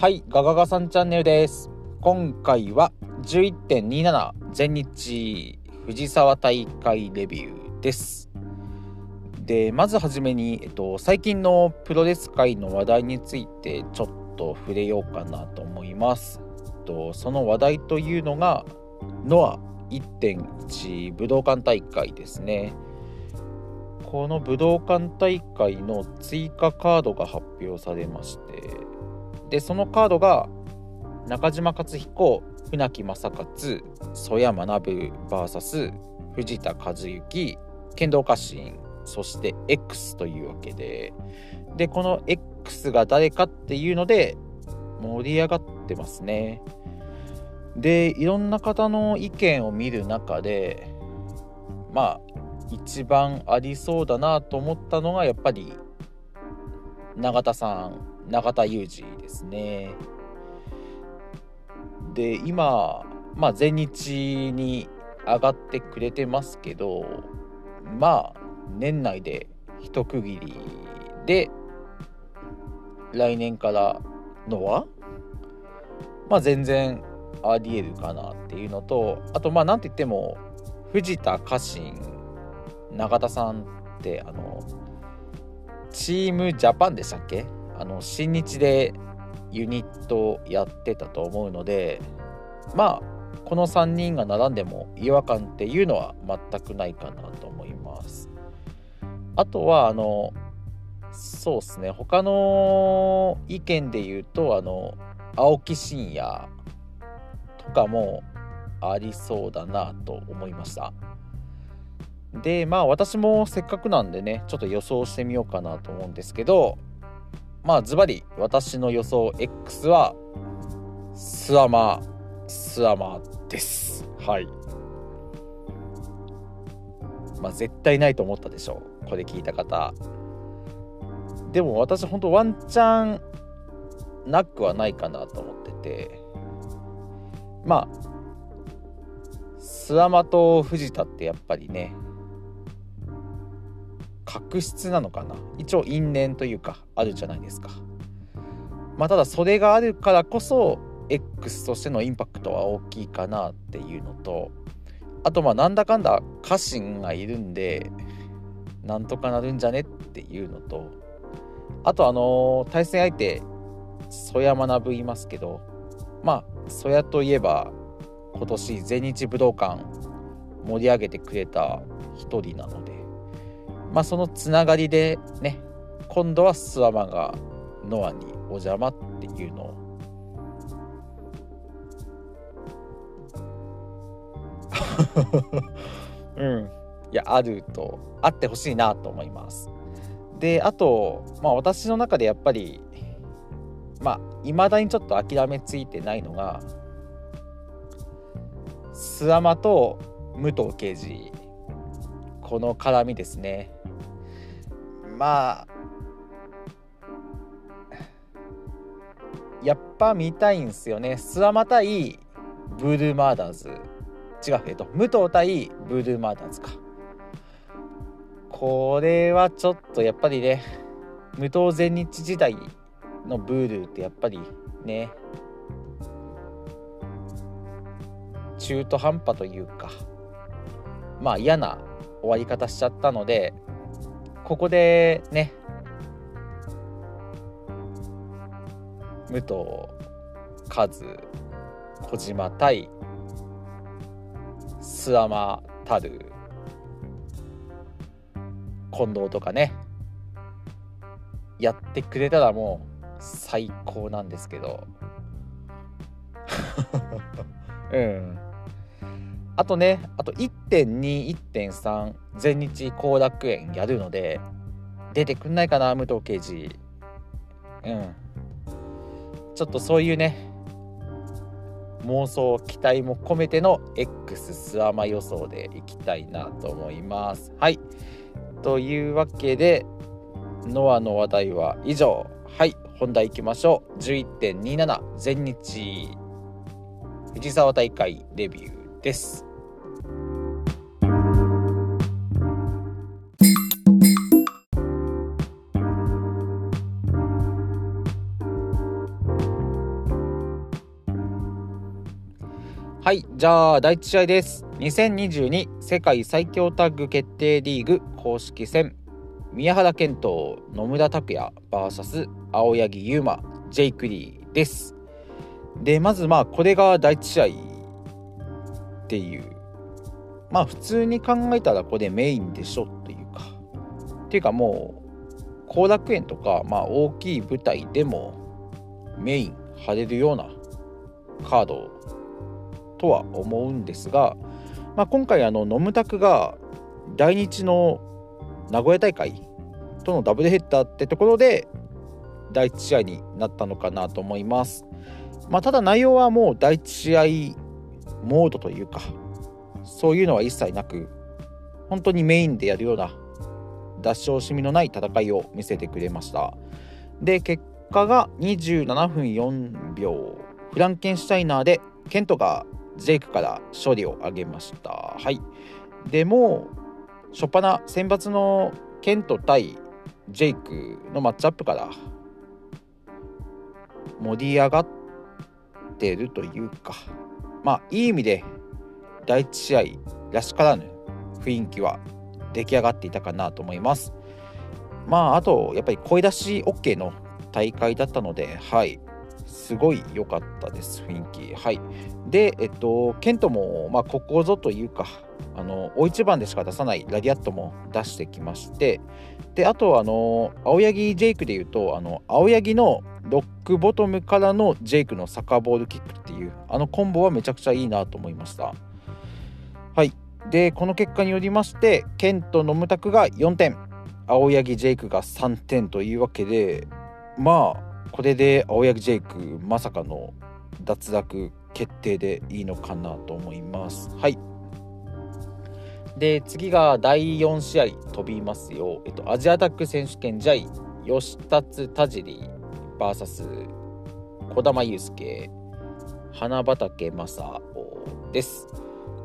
はい、ガガガさんチャンネルです。今回は11.27全日藤沢大会レビューです。で、まずはじめに、えっと、最近のプロレス界の話題についてちょっと触れようかなと思います。えっと、その話題というのが、ノア1.1武道館大会ですね。この武道館大会の追加カードが発表されまして、でそのカードが中島克彦船木正勝曽山学 VS 藤田和幸剣道家臣そして X というわけで。でこの X が誰かっていうので盛り上がってますね。でいろんな方の意見を見る中でまあ一番ありそうだなと思ったのがやっぱり永田さん永田裕二ですね。で今、まあ、全日に上がってくれてますけどまあ年内で一区切りで来年からのはまあ全然ありえるかなっていうのとあとまあなんといっても藤田家臣永田さんってあのチームジャパンでしたっけ？あの新日でユニットやってたと思うのでまあこの3人が並んでも違和感っていうのは全くないかなと思います。あとはあのそうっすね。他の意見で言うとあの青木真也とかもありそうだなと思いました。でまあ私もせっかくなんでねちょっと予想してみようかなと思うんですけどまあズバリ私の予想 X はスアマスアマです。はい。まあ絶対ないと思ったでしょう。これ聞いた方。でも私本当ワンチャンなくはないかなと思ってて。まあスアマと藤田ってやっぱりね確執なのかな？一応因縁というかあるじゃないですか。まあただそれがあるからこそ X としてのインパクトは大きいかなっていうのとあとまあなんだかんだ家臣がいるんでなんとかなるんじゃねっていうのとあとあの対戦相手曽山学いますけどまあ曽谷といえば今年全日武道館盛り上げてくれた一人なのでまあそのつながりでね今度はスワマがノアにお邪魔っていうのを。うん。いやあるとあってほしいなと思います。であとまあ私の中でやっぱりまあいまだにちょっと諦めついてないのがスワマと武藤刑事この絡みですねまあやっぱ見たいんすよね。スワマ対ブルーマーダーズ。違うえっと武藤対ブルーマーダーズか。これはちょっとやっぱりね無藤全日時代のブールってやっぱりね中途半端というかまあ嫌な終わり方しちゃったのでここでね武藤和小島対諏訪間たる近藤とかねやってくれたらもう最高なんですけど。うんあとねあと1.21.3全日後楽園やるので出てくんないかな武藤刑事うん。ちょっとそういうね妄想期待も込めての X スワマ予想でいきたいなと思います。はい。というわけでノアの話題は以上。はい。本題いきましょう。11.27全日藤沢大会レビューです。はいじゃあ第1試合です。2022世界最強タッグ決定リーグ公式戦。宮原健人野村拓也 VS 青柳優馬ジェイクリーです。でまずまあこれが第1試合っていう。まあ普通に考えたらこれメインでしょっていうか。っていうかもう後楽園とか、まあ、大きい舞台でもメイン張れるようなカードとは思うんですが、まあ、今回あのノムタクが来日の名古屋大会とのダブルヘッダーってところで第1試合になったのかなと思います。まあ、ただ内容はもう第1試合モードというかそういうのは一切なく本当にメインでやるような脱勝しみのない戦いを見せてくれましたで結果が27分4秒フランケンシュタイナーでケントがジェイクから勝利を挙げました。はい。でも初っ端選抜のケント対ジェイクのマッチアップから盛り上がってるというか。まあいい意味で第1試合らしからぬ雰囲気は出来上がっていたかなと思います。まああとやっぱり声出し OK の大会だったのではい。すごい良かったです雰囲気。はい。でえっとケントもまあここぞというかあの大一番でしか出さないラディアットも出してきましてであとあの青柳ジェイクでいうとあの青柳のロックボトムからのジェイクのサッカーボールキックっていうあのコンボはめちゃくちゃいいなと思いました。はい。でこの結果によりましてケント・ノムタクが4点青柳ジェイクが3点というわけでまあこれで青柳ジェイクまさかの脱落決定でいいのかなと思います。はい。で次が第4試合飛びますよ、えっと、アジアタック選手権試合吉達田尻 VS 児玉悠介花畑正雄です。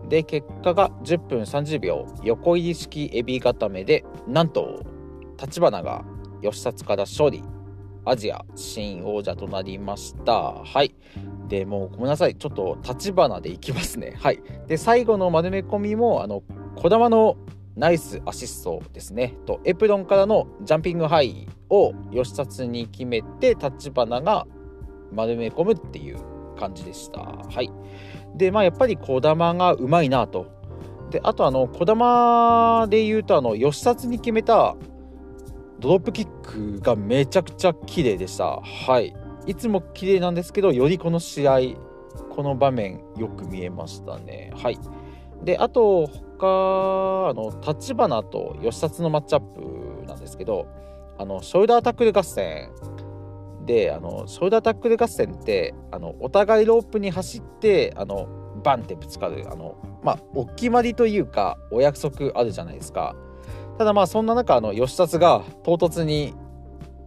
で結果が10分30秒。横入り式エビ固めでなんと立花が吉達から勝利。アジア新王者となりました。はい。でもうごめんなさい。ちょっと立花でいきますね。はい。で最後の丸め込みもあの児玉のナイスアシストですね。とエプロンからのジャンピングハイを吉達に決めて立花が丸め込むっていう感じでした。はい。でまあやっぱり児玉がうまいなと。であとあの児玉で言うとあの吉達に決めたドロップキックがめちゃくちゃ綺麗でした。はい。いつも綺麗なんですけどよりこの試合この場面よく見えましたね。はい。であと他あの立花と吉達のマッチアップなんですけどあのショルダータックル合戦。であのショルダータックル合戦ってあのお互いロープに走ってあのバンってぶつかるあのまあお決まりというかお約束あるじゃないですか。ただまあそんな中あの吉達が唐突に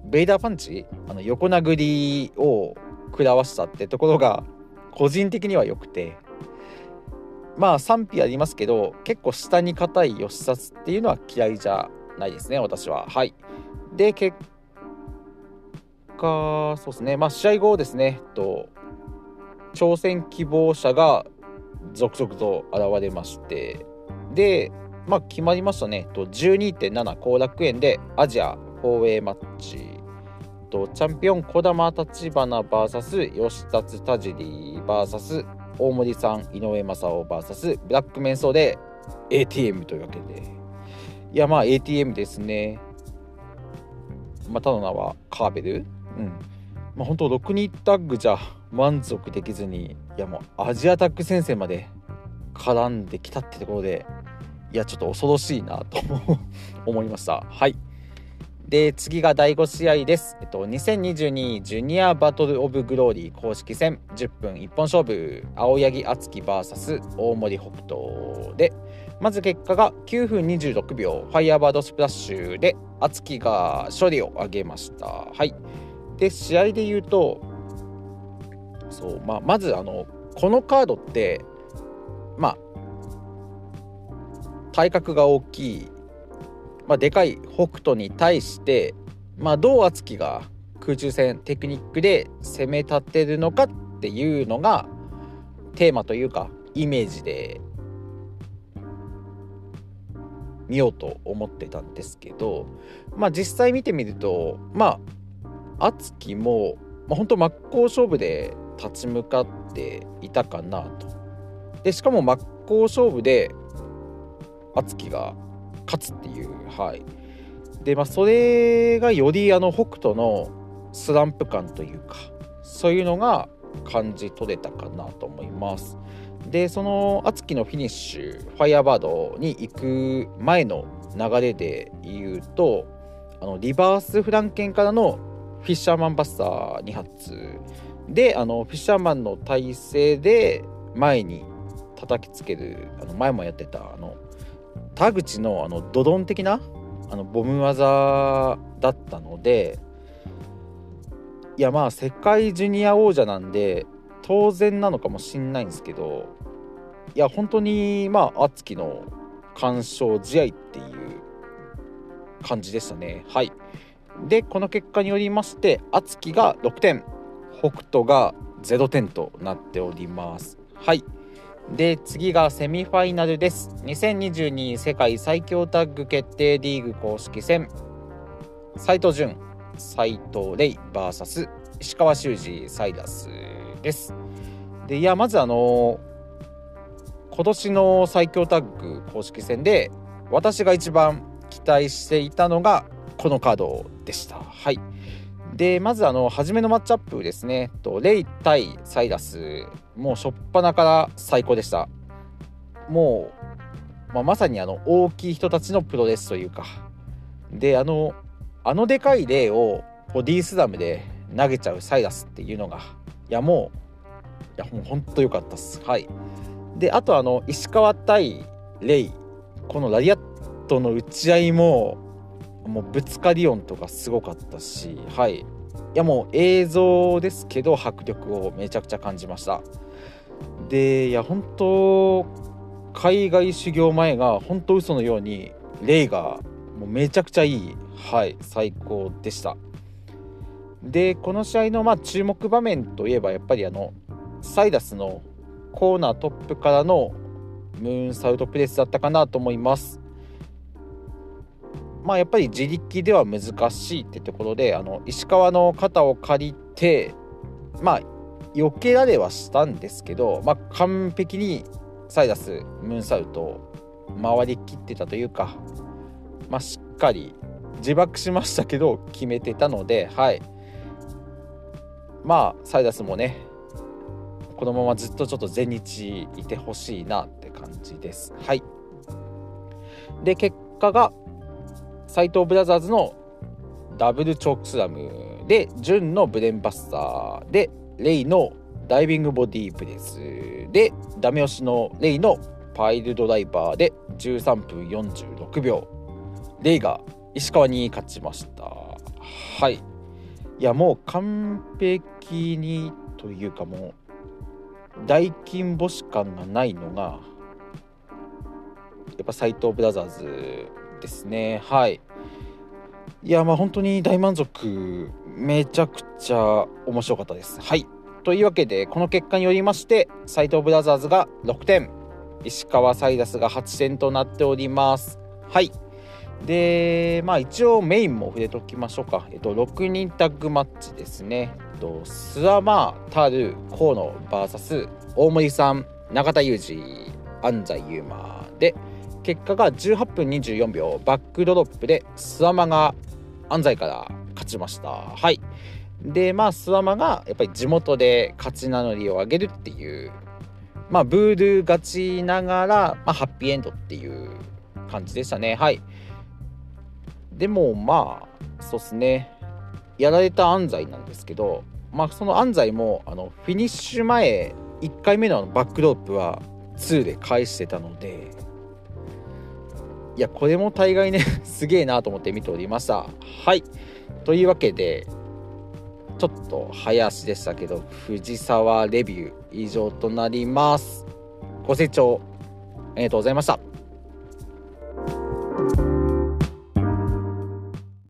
ベイダーパンチあの横殴りを食らわしたってところが個人的には良くてまあ賛否ありますけど結構下に硬い吉達っていうのは嫌いじゃないですね私は。はい。で結果、そうですね、まあ、試合後ですね、と挑戦希望者が続々と現れまして、で、まあ、決まりましたね、と12.7後楽園でアジア 4way マッチ、とチャンピオン児玉立花 VS 吉達田尻 VS 大森さん井上正雄 VS ブラックメンソーで ATM というわけで。いやまあ ATM ですね。またの名はカーベル。うん。まあ、本当6人タッグじゃ満足できずにいやもうアジアタック戦線まで絡んできたってところでいやちょっと恐ろしいなと思いました。はい。で次が第5試合です、えっと、2022ジュニアバトル・オブ・グローリー公式戦。10分一本勝負。青柳敦樹 VS 大森北斗で。まず結果が9分26秒。ファイヤーバードスプラッシュで敦樹が勝利を挙げました。はい。で試合で言うとそう、まあ、まずあのこのカードってまあ体格が大きい、まあ、でかい北斗に対して、まあ、どう敦貴が空中戦テクニックで攻め立てるのかっていうのがテーマというかイメージで見ようと思ってたんですけどまあ実際見てみるとまあ敦貴も、まあ、本当真っ向勝負で立ち向かっていたかなと。でしかも真っ向勝負で敦貴が勝つっていうはい。でまあそれがよりあの北斗のスランプ感というかそういうのが感じ取れたかなと思います。でその敦貴のフィニッシュファイヤーバードに行く前の流れで言うとあのリバースフランケンからのフィッシャーマンバスター2発であのフィッシャーマンの体勢で前に叩きつけるあの前もやってたあの田口のあのドドン的なあのボム技だったのでいやまあ世界ジュニア王者なんで当然なのかもしんないんですけどいや本当にまあ敦貴の完勝試合っていう感じでしたね。はい。でこの結果によりまして敦貴が6点北斗が0点となっております。はい。で次がセミファイナルです。2022世界最強タッグ決定リーグ公式戦。斉藤潤斉藤レイ VS 石川修司サイダスです。でいやまずあの今年の最強タッグ公式戦で私が一番期待していたのがこのカードでした。はい。でまずあの初めのマッチアップですね。とレイ対サイダス。もう初っ端から最高でした。もう、まあ、まさにあの大きい人たちのプロレスというか。であのあのでかいレイをボディースラムで投げちゃうサイダスっていうのが。いやもういやもうほんと良かったっす。はい。であとあの石川対レイ。このラリアットの打ち合いももうぶつかり音とかすごかったしはい。いやもう映像ですけど迫力をめちゃくちゃ感じました。でいや本当海外修行前が本当嘘のようにレイがもうめちゃくちゃいいはい最高でした。でこの試合のまあ注目場面といえばやっぱりあのサイダスのコーナートップからのムーンサウトプレスだったかなと思います。まあやっぱり自力では難しいってところであの石川の肩を借りてまあ避けられはしたんですけど、まあ、完璧にサイダスムーンサウトを回りきってたというか、まあ、しっかり自爆しましたけど決めてたのではい。まあサイダスもねこのままずっとちょっと全日いてほしいなって感じです。はい。で結果が斎藤ブラザーズのダブルチョークスラムで純のブレンバスターでレイのダイビングボディープレスでダメ押しのレイのパイルドライバーで13分46秒レイが石川に勝ちました。はい。いやもう完璧にというかも。う大金星感がないのがやっぱ斎藤ブラザーズですね。はい。いやまあ本当に大満足めちゃくちゃ面白かったです。はい。というわけでこの結果によりまして斎藤ブラザーズが6点。石川サイダスが8点となっております。はい。でまあ一応メインも触れときましょうか。えっと6人タッグマッチですね。えっとスワマータル河野 VS 大森さん永田裕二安西優馬で結果が18分24秒バックドロップでスワマが安西から勝ちました。はい。でまあスワマがやっぱり地元で勝ち名乗りを上げるっていうまあブール勝ちながら、まあ、ハッピーエンドっていう感じでしたね。はい。でもまあそうっすね。やられた安西なんですけどまあその安西もあのフィニッシュ前1回目のバックドロップは2で返してたのでいやこれも大概ね すげえなと思って見ておりました。はい。というわけでちょっと早足でしたけど藤沢レビュー以上となります。ご清聴ありがとうございました。